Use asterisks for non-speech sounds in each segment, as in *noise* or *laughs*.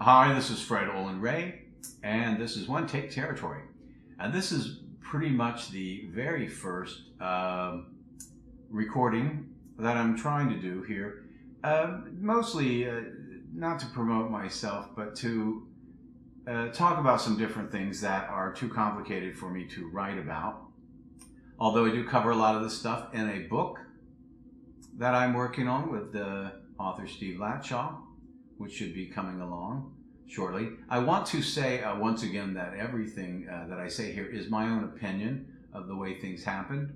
Hi, this is Fred Olen Ray, and this is One Take Territory. And this is pretty much the very first um recording that I'm trying to do here. Uh, mostly uh, not to promote myself, but to uh, talk about some different things that are too complicated for me to write about. Although I do cover a lot of this stuff in a book that I'm working on with the author Steve Latshaw which should be coming along shortly. I want to say uh, once again that everything uh, that I say here is my own opinion of the way things happened,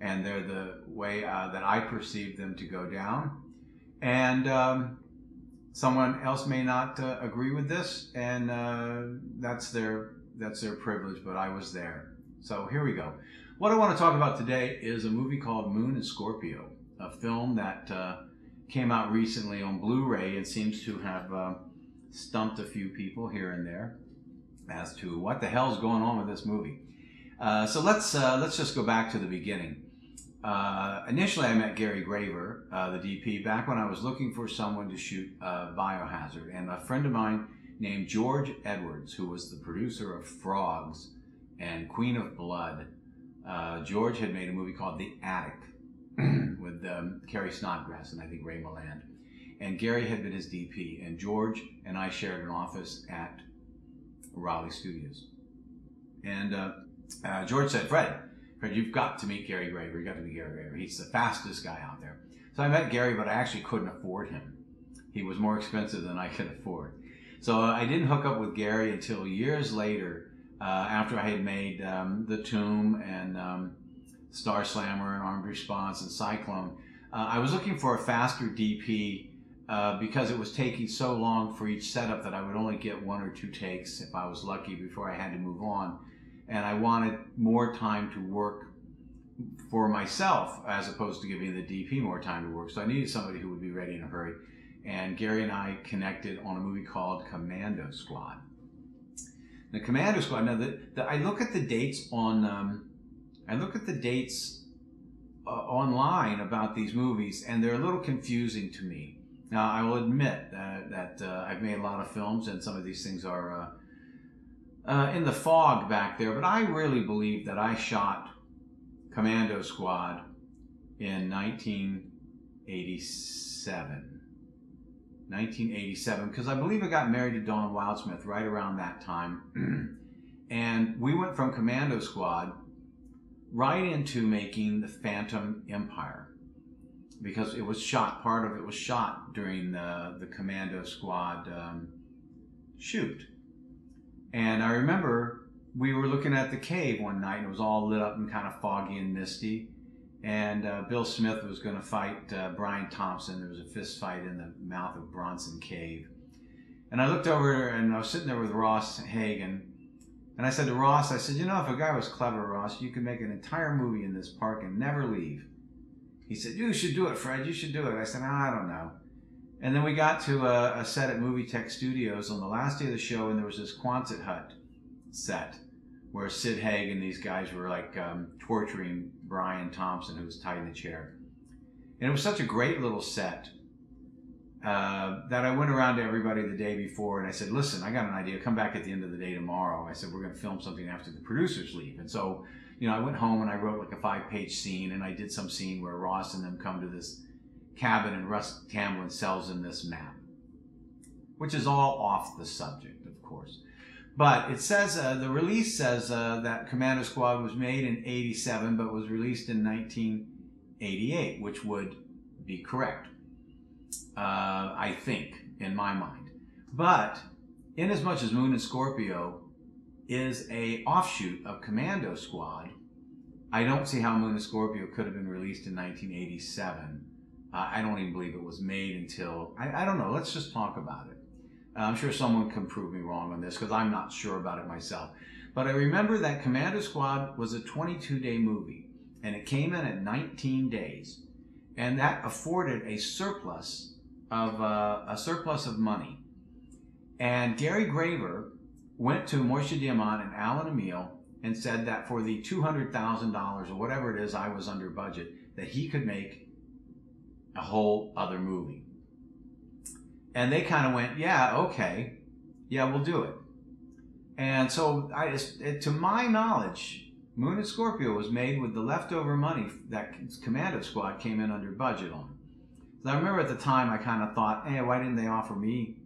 and they're the way uh, that I perceive them to go down. And um, someone else may not uh, agree with this, and uh, that's their that's their privilege. But I was there, so here we go. What I want to talk about today is a movie called Moon in Scorpio, a film that uh, came out recently on Blu-ray and seems to have uh, stumped a few people here and there as to what the hell's going on with this movie. Uh, so let's uh, let's just go back to the beginning. Uh, initially, I met Gary Graver, uh, the DP, back when I was looking for someone to shoot uh, Biohazard, and a friend of mine named George Edwards, who was the producer of Frogs and Queen of Blood. George had made a movie called The Attic, *clears throat* with um, Carrie Snodgress and I think Ray Milland. And Gary had been his DP, and George and I shared an office at Raleigh Studios. And uh, uh, George said, Fred, Fred, you've got to meet Gary Graver. You've got to meet Gary Graver. He's the fastest guy out there. So I met Gary, but I actually couldn't afford him. He was more expensive than I could afford. So I didn't hook up with Gary until years later, uh, after I had made um, The Tomb and um, Star Slammer and Armed Response and Cyclone. Uh, I was looking for a faster DP uh, because it was taking so long for each setup that I would only get one or two takes if I was lucky before I had to move on. And I wanted more time to work for myself as opposed to giving the DP more time to work. So I needed somebody who would be ready in a hurry. And Gary and I connected on a movie called Commando Squad. The Commando Squad. Now, the, the, I look at the dates on um, I look at the dates uh, online about these movies, and they're a little confusing to me. Now, I will admit that, that uh, I've made a lot of films, and some of these things are uh, uh in the fog back there, but I really believe that I shot Commando Squad in 1987. 1987, because I believe I got married to Dawn Wildsmith right around that time. *clears throat* and we went from Commando Squad right into making the Phantom Empire because it was shot, part of it was shot during the, the Commando Squad um, shoot. And I remember we were looking at the cave one night and it was all lit up and kind of foggy and misty. And uh, Bill Smith was going to fight uh, Brian Thompson. There was a fist fight in the mouth of Bronson Cave. And I looked over and I was sitting there with Ross Hagen and I said to Ross, I said, you know, if a guy was clever, Ross, you could make an entire movie in this park and never leave. He said, you should do it, Fred. You should do it. I said, I don't know. And then we got to a, a, set at Movie Tech Studios on the last day of the show, and there was this Quonset hut set where Sid Haig and these guys were like um, torturing Brian Thompson, who was tied in a chair. And it was such a great little set uh, that I went around to everybody the day before and I said, listen, I got an idea. Come back at the end of the day tomorrow. I said, we're going to film something after the producers leave. And so, you know, I went home and I wrote like a five page scene and I did some scene where Ross and them come to this cabin and Russ Tamblyn sells them this map, which is all off the subject, of course. But it says, uh, the release says uh, that Commando Squad was made in 87 but was released in 1988, which would be correct uh, I think, in my mind. But in as much as Moon in Scorpio is a offshoot of Commando Squad, I don't see how Moon in Scorpio could have been released in 1987. Uh, I don't even believe it was made until I, I don't know. Let's just talk about it. Uh, I'm sure someone can prove me wrong on this because I'm not sure about it myself. But I remember that Commando Squad was a 22 day movie and it came in at 19 days. And that afforded a surplus of uh, a surplus of money. And Gary Graver went to Moishe Diamant and Alan Amiel and said that for the $200,000 or whatever it is I was under budget, that he could make a whole other movie. And they kind of went, yeah, okay. yeah, we'll do it. And so, I, it, to my knowledge, Moon and Scorpio was made with the leftover money that Commando Squad came in under budget on. So I remember at the time I kind of thought, hey, why didn't they offer me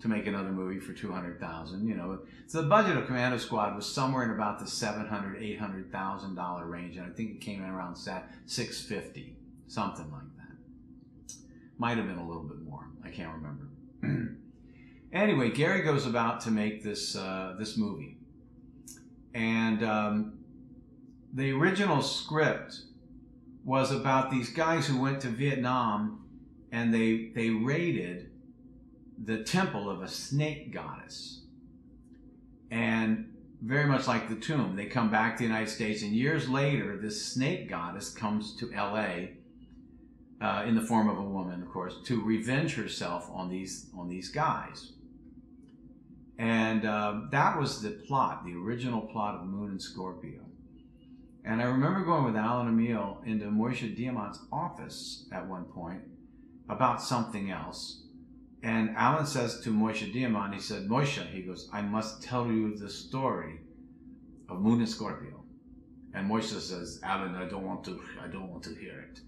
to make another movie for 200000 You know, so the budget of Commando Squad was somewhere in about the 700 $800,000 range, and I think it came in around 650 something like that. Might have been a little bit more. I can't remember. *clears throat* anyway, Gary goes about to make this uh, this movie, and um, the original script was about these guys who went to Vietnam and they they raided the temple of a snake goddess, and very much like the tomb, they come back to the United States, and years later, this snake goddess comes to L.A. Uh, in the form of a woman, of course, to revenge herself on these on these guys. And uh, that was the plot, the original plot of Moon in Scorpio. And I remember going with Alan Amiel into Moishe Diamant's office at one point about something else. And Alan says to Moishe Diamant, he said, Moishe, he goes, I must tell you the story of Moon in Scorpio. And Moishe says, Alan, I don't want to, I don't want to hear it.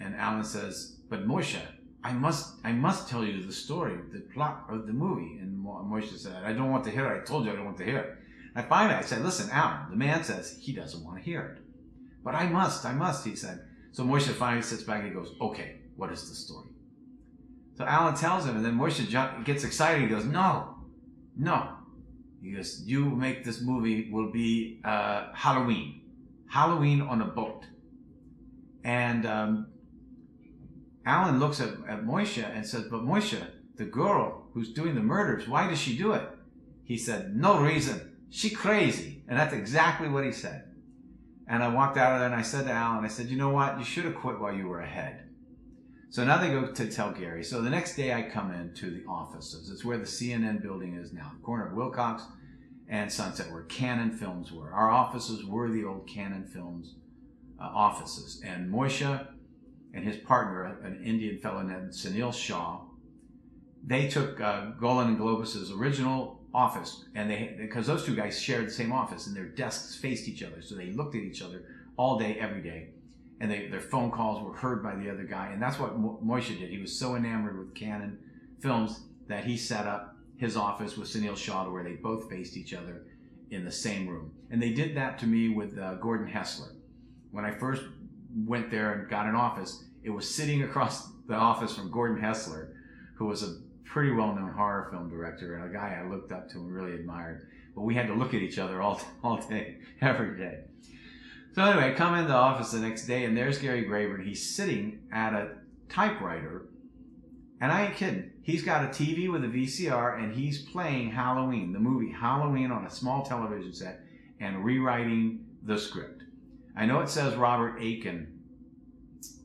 And Alan says, but Moishe, I must, I must tell you the story, the plot of the movie. And Moishe said, I don't want to hear it. I told you I don't want to hear it. I finally I said, listen, Alan, the man says he doesn't want to hear it. But I must, I must, he said. So Moishe finally sits back and he goes, okay, what is the story? So Alan tells him, and then Moishe gets excited. He goes, no, no. He goes, you make this movie will be uh, Halloween. Halloween on a boat. And um, Alan looks at, at and says, but Moishe, the girl who's doing the murders, why does she do it? He said, no reason she crazy. And that's exactly what he said. And I walked out of there and I said to Alan, I said, you know what? You should have quit while you were ahead. So now they go to tell Gary. So the next day I come into the offices. It's where the CNN building is now, corner of Wilcox and Sunset, where Cannon Films were. Our offices were the old Cannon Films uh, offices. And Moisha and his partner, an Indian fellow named Sunil Shah, they took uh, Golan and Globus's original office, and they because those two guys shared the same office, and their desks faced each other, so they looked at each other all day, every day, and they, their phone calls were heard by the other guy, and that's what Mo- Moishe did. He was so enamored with Cannon films that he set up his office with Sunil Shah where they both faced each other in the same room, and they did that to me with uh, Gordon Hessler. When I first went there and got an office, it was sitting across the office from Gordon Hessler, who was a pretty well-known horror film director and a guy I looked up to and really admired. But we had to look at each other all *laughs* all day, every day. So anyway, I come into the office the next day and there's Gary Graver and he's sitting at a typewriter. And I ain't kidding. He's got a TV with a VCR and he's playing Halloween, the movie Halloween on a small television set and rewriting the script. I know it says Robert Aiken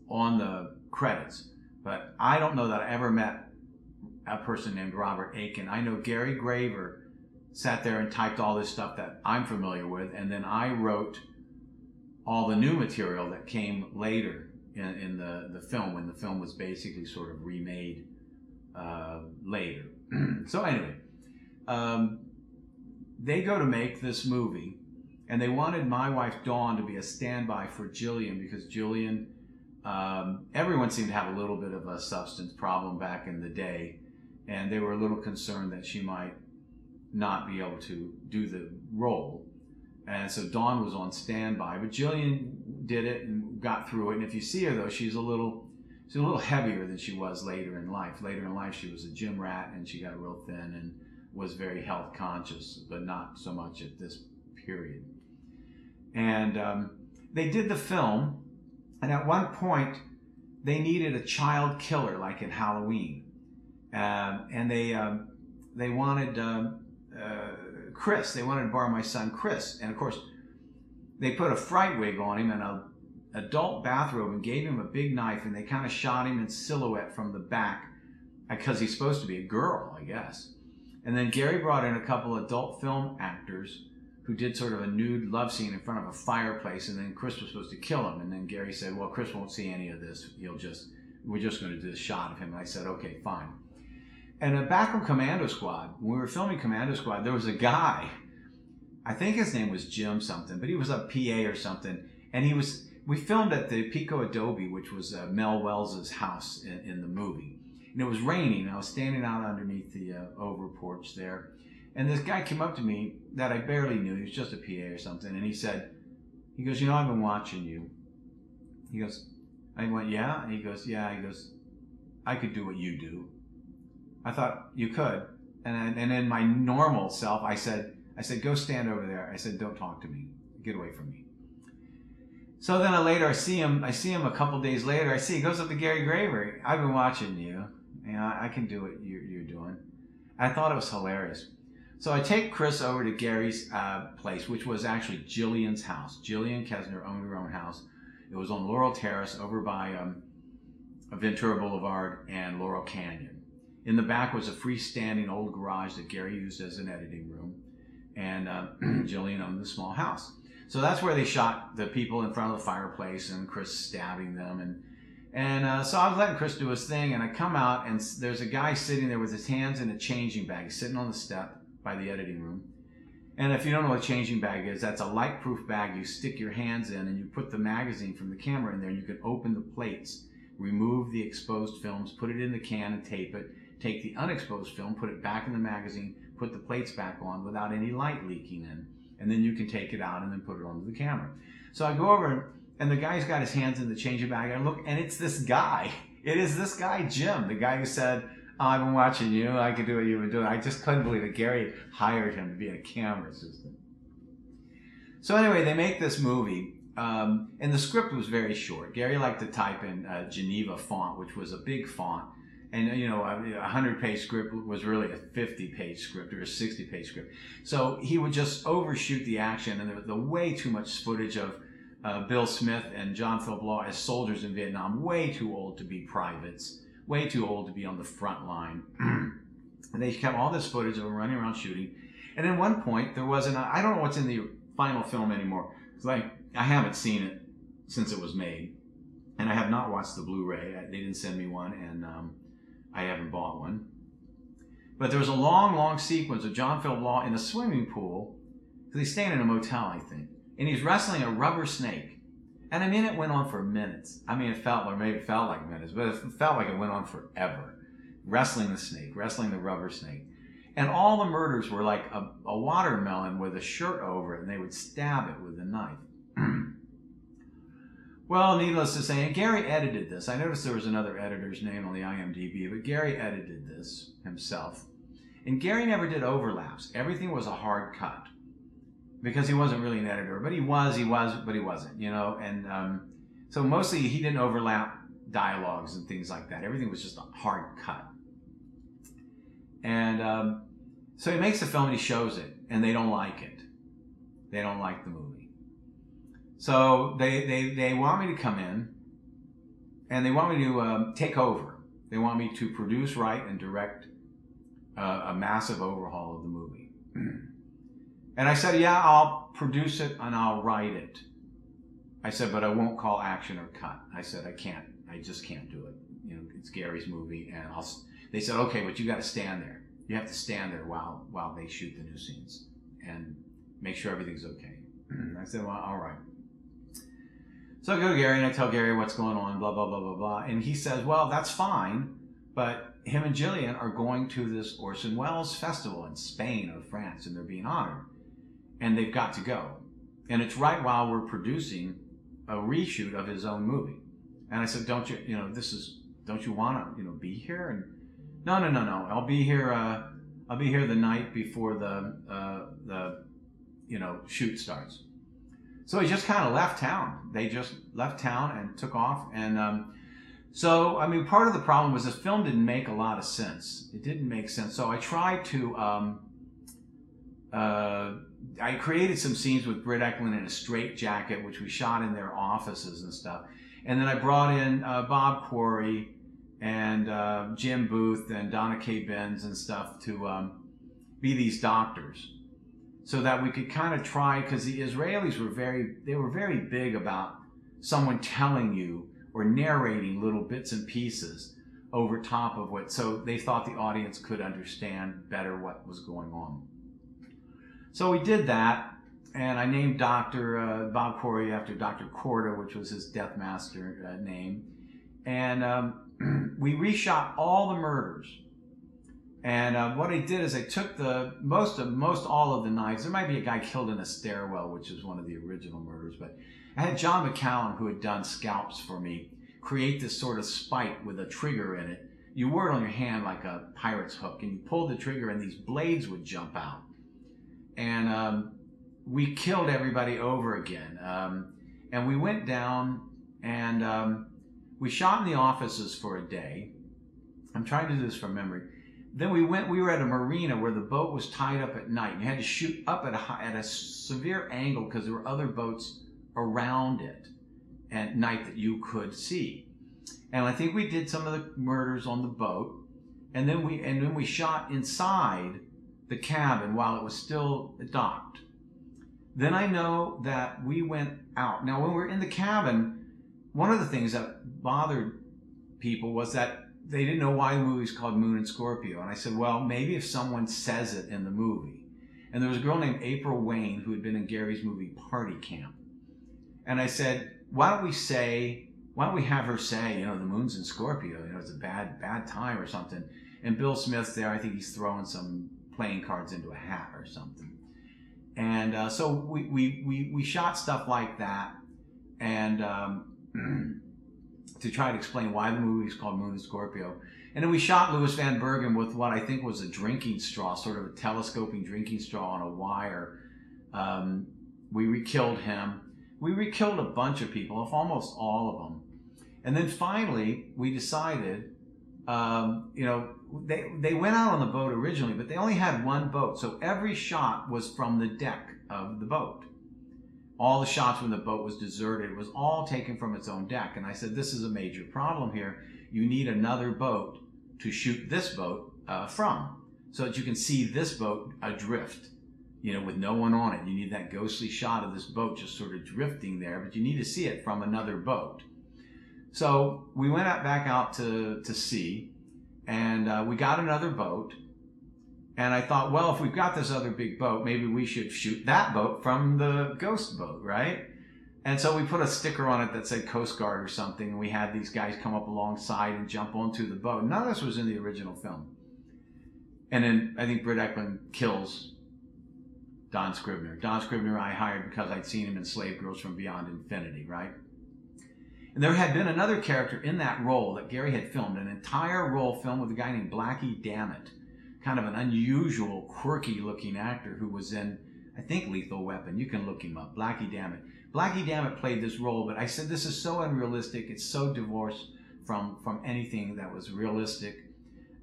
on the credits, but I don't know that I ever met a person named Robert Aiken. I know Gary Graver sat there and typed all this stuff that I'm familiar with, and then I wrote all the new material that came later in, in the, the film when the film was basically sort of remade uh, later. *clears throat* so anyway, um, they go to make this movie, and they wanted my wife Dawn to be a standby for Jillian because Jillian, um, everyone seemed to have a little bit of a substance problem back in the day and they were a little concerned that she might not be able to do the role. And so Dawn was on standby, but Jillian did it and got through it. And if you see her though, she's a little she's a little heavier than she was later in life. Later in life, she was a gym rat and she got real thin and was very health conscious, but not so much at this period. And um, they did the film, and at one point, they needed a child killer like in Halloween. Um, and they um, they wanted um, uh, Chris. They wanted to borrow my son Chris, and of course, they put a fright wig on him and a adult bathrobe and gave him a big knife, and they kind of shot him in silhouette from the back because he's supposed to be a girl, I guess. And then Gary brought in a couple adult film actors who did sort of a nude love scene in front of a fireplace, and then Chris was supposed to kill him. And then Gary said, "Well, Chris won't see any of this. He'll just we're just going to do a shot of him." And I said, "Okay, fine." And back on Commando Squad, when we were filming Commando Squad, there was a guy. I think his name was Jim something, but he was a PA or something, and he was. We filmed at the Pico Adobe, which was uh, Mel Wells's house in, in, the movie, and it was raining. I was standing out underneath the uh, over porch there, and this guy came up to me that I barely knew. He was just a PA or something, and he said, "He goes, you know, I've been watching you." He goes, I went, "Yeah," and he goes, "Yeah." He goes, "I could do what you do." I thought you could, and and in my normal self, I said, I said, go stand over there. I said, don't talk to me. Get away from me. So then I later I see him. I see him a couple days later. I see he goes up to Gary Graver. I've been watching you. Know, I can do what you're, you're doing. I thought it was hilarious. So I take Chris over to Gary's uh, place, which was actually Jillian's house. Jillian Kesner owned her own house. It was on Laurel Terrace over by um, Ventura Boulevard and Laurel Canyon. In the back was a freestanding old garage that Gary used as an editing room, and uh, *clears throat* Jillian owned the small house. So that's where they shot the people in front of the fireplace and Chris stabbing them. And and uh, so I was letting Chris do his thing, and I come out, and there's a guy sitting there with his hands in a changing bag, sitting on the step by the editing room. And if you don't know what a changing bag is, that's a light-proof bag you stick your hands in, and you put the magazine from the camera in there, you can open the plates, remove the exposed films, put it in the can, and tape it take the unexposed film, put it back in the magazine, put the plates back on without any light leaking in, and then you can take it out and then put it onto the camera. So I go over and the guy's got his hands in the changing bag. I look and it's this guy. It is this guy, Jim, the guy who said, oh, I've been watching you. I can do what you've been doing. I just couldn't believe that Gary hired him to be a camera assistant. So anyway, they make this movie, um, and the script was very short. Gary liked to type in uh, Geneva font, which was a big font, and you know a hundred page script was really a 50 page script or a 60 page script. So he would just overshoot the action and there was the way too much footage of uh, bill smith and john philip law as soldiers in vietnam way too old to be privates way too old to be on the front line. *clears throat* And they kept all this footage of them running around shooting. And at one point there was an i don't know what's in the final film anymore it's like i haven't seen it since it was made. And i have not watched the blu-ray. They didn't send me one and um, I haven't bought one. But there was a long, long sequence of John Phillip Law in a swimming pool. Because he's staying in a motel, I think. And he's wrestling a rubber snake. And I mean, it went on for minutes. I mean, it felt, or maybe it felt like minutes, but it felt like it went on forever. Wrestling the snake, wrestling the rubber snake. And all the murders were like a, a watermelon with a shirt over it, and they would stab it with a knife. Well, needless to say, and Gary edited this. I noticed there was another editor's name on the IMDb, but Gary edited this himself. And Gary never did overlaps. Everything was a hard cut because he wasn't really an editor, but he was, he was, but he wasn't, you know. And um, so mostly he didn't overlap dialogues and things like that. Everything was just a hard cut. And um, so he makes the film and he shows it, and they don't like it. They don't like the movie. So they, they, they want me to come in and they want me to um, take over. They want me to produce, write, and direct uh, a massive overhaul of the movie. and I said, Yeah, I'll produce it and I'll write it. I said, But I won't call action or cut. I said, I can't. I just can't do it. You know, it's Gary's movie. And I'll, they said, Okay, but you got to stand there. You have to stand there while, while they shoot the new scenes and make sure everything's okay. I said, Well, all right. So I go to Gary and I tell Gary what's going on, blah, blah, blah, blah, blah. And he says, well, that's fine, but him and Jillian are going to this Orson Welles festival in Spain or France and they're being honored. And they've got to go. And it's right while we're producing a reshoot of his own movie. And I said, don't you, you know, this is, don't you want to, you know, be here? And no, no, no, no. I'll be here, uh, I'll be here the night before the, uh, the, you know, shoot starts. So he just kind of left town. They just left town and took off. And um, so, I mean, part of the problem was this film didn't make a lot of sense. It didn't make sense. So I tried to. Um, uh, I created some scenes with Britt Ekland in a straight jacket, which we shot in their offices and stuff. And then I brought in uh, Bob Quarry and uh, Jim Booth and Donna Kei Benz and stuff to um, be these doctors so that we could kind of try because the Israelis were very they were very big about someone telling you or narrating little bits and pieces over top of what, so they thought the audience could understand better what was going on. So we did that, and I named Dr. Uh, Bob Quarry after Dr. Corda, which was his Death Master uh, name. And um, *clears throat* we reshot all the murders. And uh, what I did is I took the most of most all of the knives. There might be a guy killed in a stairwell, which is one of the original murders, but I had John McCallum, who had done scalps for me, create this sort of spike with a trigger in it. You wore it on your hand like a pirate's hook, and you pulled the trigger, and these blades would jump out. And um, we killed everybody over again. Um, and we went down and um, we shot in the offices for a day. I'm trying to do this from memory. Then we went. We were at a marina where the boat was tied up at night. You had to shoot up at a high, at a severe angle because there were other boats around it at night that you could see. And I think we did some of the murders on the boat, and then we and then we shot inside the cabin while it was still docked. Then I know that we went out. Now, when we were in the cabin, one of the things that bothered people was that they didn't know why the movie's called Moon in Scorpio. And I said, well, maybe if someone says it in the movie. And there was a girl named April Wayne who had been in Gary's movie Party Camp. And I said, why don't we say, why don't we have her say, you know, the moon's in Scorpio, you know, it's a bad, bad time or something. And Bill Smith's there, I think he's throwing some playing cards into a hat or something. And uh, so we, we, we, we shot stuff like that. And um, *clears throat* to try to explain why the movie is called Moon in Scorpio. And then we shot Louis Van Bergen with what I think was a drinking straw, sort of a telescoping drinking straw on a wire. Um, we re-killed him. We re-killed a bunch of people, almost all of them. And then finally, we decided, um, you know, they, they went out on the boat originally, but they only had one boat. So every shot was from the deck of the boat. All the shots when the boat was deserted was all taken from its own deck. And I said, this is a major problem here. You need another boat to shoot this boat uh, from so that you can see this boat adrift, you know, with no one on it. You need that ghostly shot of this boat just sort of drifting there, but you need to see it from another boat. So we went out back out to, to sea and uh, we got another boat. And I thought, well, if we've got this other big boat, maybe we should shoot that boat from the ghost boat, right? And so we put a sticker on it that said Coast Guard or something, and we had these guys come up alongside and jump onto the boat. None of this was in the original film. And then I think Britt Ekland kills Don Scribner. Don Scribner I hired because I'd seen him in Slave Girls from Beyond Infinity, right? And there had been another character in that role that Gary had filmed, an entire role filmed with a guy named Blackie Dammit, kind of an unusual, quirky looking actor who was in, I think, Lethal Weapon. You can look him up, Blackie Dammit. Blackie Dammit played this role, but I said this is so unrealistic. It's so divorced from from anything that was realistic.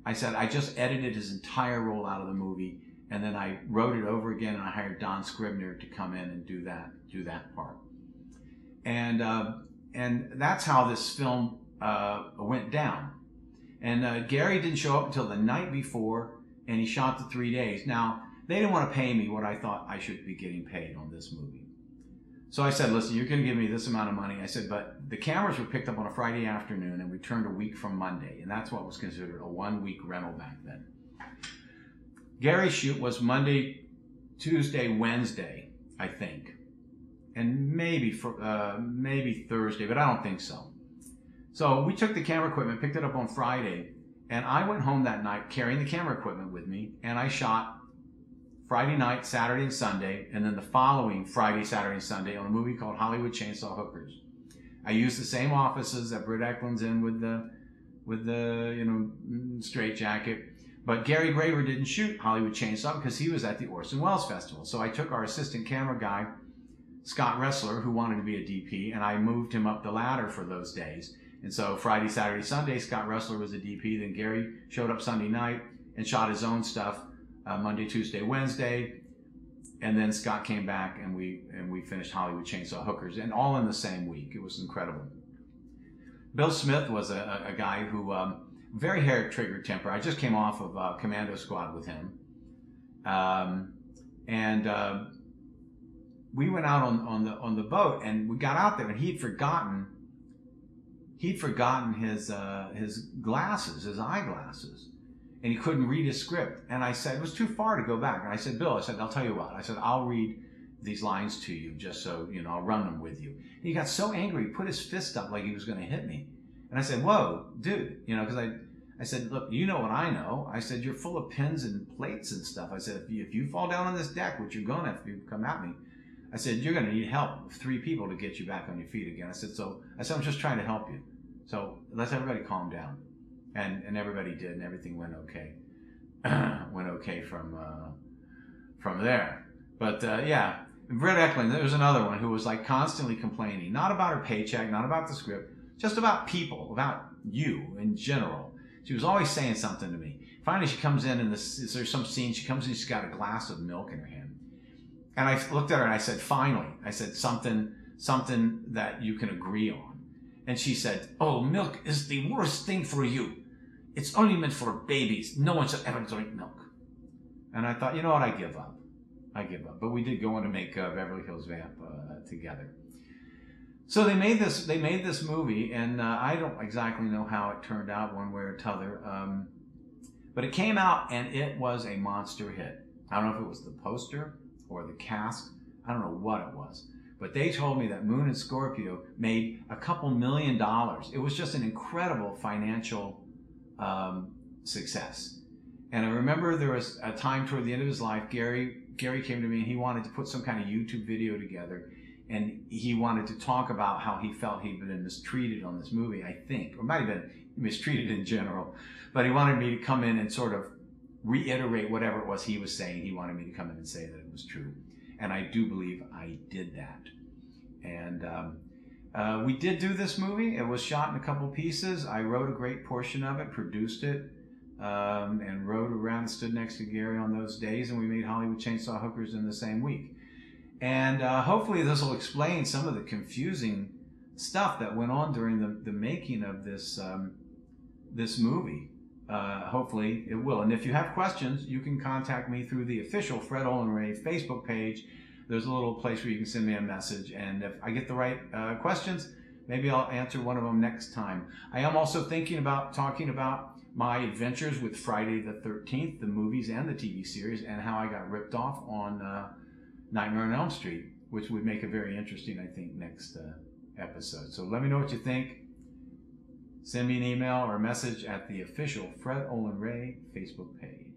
I said I just edited his entire role out of the movie, and then I wrote it over again, and I hired Don Scribner to come in and do that do that part. And uh, and that's how this film uh, went down. And uh, Gary didn't show up until the night before, and he shot the three days. Now they didn't want to pay me what I thought I should be getting paid on this movie. So I said, listen, you're going to give me this amount of money. I said, but the cameras were picked up on a Friday afternoon and returned a week from Monday. And that's what was considered a one week rental back then. Gary's shoot was Monday, Tuesday, Wednesday, I think and maybe for uh, maybe Thursday, but I don't think so. So we took the camera equipment, picked it up on Friday, and I went home that night carrying the camera equipment with me, and I shot Friday night, Saturday, and Sunday, and then the following Friday, Saturday, and Sunday on a movie called Hollywood Chainsaw Hookers. I used the same offices that Britt Ekland's in with the with the you know mm, straight jacket. But Gary Graver didn't shoot Hollywood Chainsaw because he was at the Orson Welles Festival. So I took our assistant camera guy Scott Ressler, who wanted to be a DP, and I moved him up the ladder for those days. And so Friday, Saturday, Sunday, Scott Ressler was a DP. Then Gary showed up Sunday night and shot his own stuff uh, Monday, Tuesday, Wednesday. And then Scott came back and we and we finished Hollywood Chainsaw Hookers, and all in the same week. It was incredible. Bill Smith was a, a guy who um, very hair trigger temper. I just came off of uh, Commando Squad with him, um, and uh, we went out on, on the on the boat and we got out there and he'd forgotten he'd forgotten his uh, his glasses, his eyeglasses, and he couldn't read his script. And I said it was too far to go back. And I said, Bill, I said, I'll tell you what. I said, I'll read these lines to you just so you know I'll run them with you. He got so angry, he put his fist up like he was going to hit me. And I said, Whoa, dude, you know, because I. I said, look, you know what I know. I said, you're full of pins and plates and stuff. I said, if you, if you fall down on this deck, which you're going to have if you come at me, I said, you're going to need help three people to get you back on your feet again. I said, so I said, I'm just trying to help you. So let's everybody calm down. And, and everybody did, and everything went okay. *clears throat* went okay from, uh, from there. But uh, yeah, Britt Ekland, there was another one who was like constantly complaining, not about her paycheck, not about the script, just about people, about you in general she was always saying something to me. Finally, she comes in and this, is there's some scene. She comes in, she's got a glass of milk in her hand, and I looked at her and I said, "Finally," I said something, something that you can agree on. And she said, "Oh, milk is the worst thing for you. It's only meant for babies. No one should ever drink milk." And I thought, you know what? I give up. I give up. But we did go on to make uh, Beverly Hills Vamp uh, together. So they made this. They made this movie, and uh, I don't exactly know how it turned out, one way or t'other. Um, but it came out, and it was a monster hit. I don't know if it was the poster or the cast. I don't know what it was. But they told me that Moon in Scorpio made a couple million dollars. It was just an incredible financial um, success. And I remember there was a time toward the end of his life, Gary Gary came to me and he wanted to put some kind of YouTube video together and he wanted to talk about how he felt he'd been mistreated on this movie, I think, or might have been mistreated in general. But he wanted me to come in and sort of reiterate whatever it was he was saying. He wanted me to come in and say that it was true. And I do believe I did that. And um, uh, we did do this movie. It was shot in a couple pieces. I wrote a great portion of it, produced it, um, and rode around, stood next to Gary on those days, and we made Hollywood Chainsaw Hookers in the same week. And uh, hopefully, this will explain some of the confusing stuff that went on during the, the making of this um, this movie. Uh, hopefully, it will. And if you have questions, you can contact me through the official Fred Olen Ray Facebook page. There's a little place where you can send me a message, and if I get the right uh, questions, maybe I'll answer one of them next time. I am also thinking about talking about my adventures with Friday the 13th, the movies and the TV series, and how I got ripped off on uh, Nightmare on Elm Street, which would make a very interesting, I think, next uh, episode. So let me know what you think. Send me an email or a message at the official Fred Olen Ray Facebook page.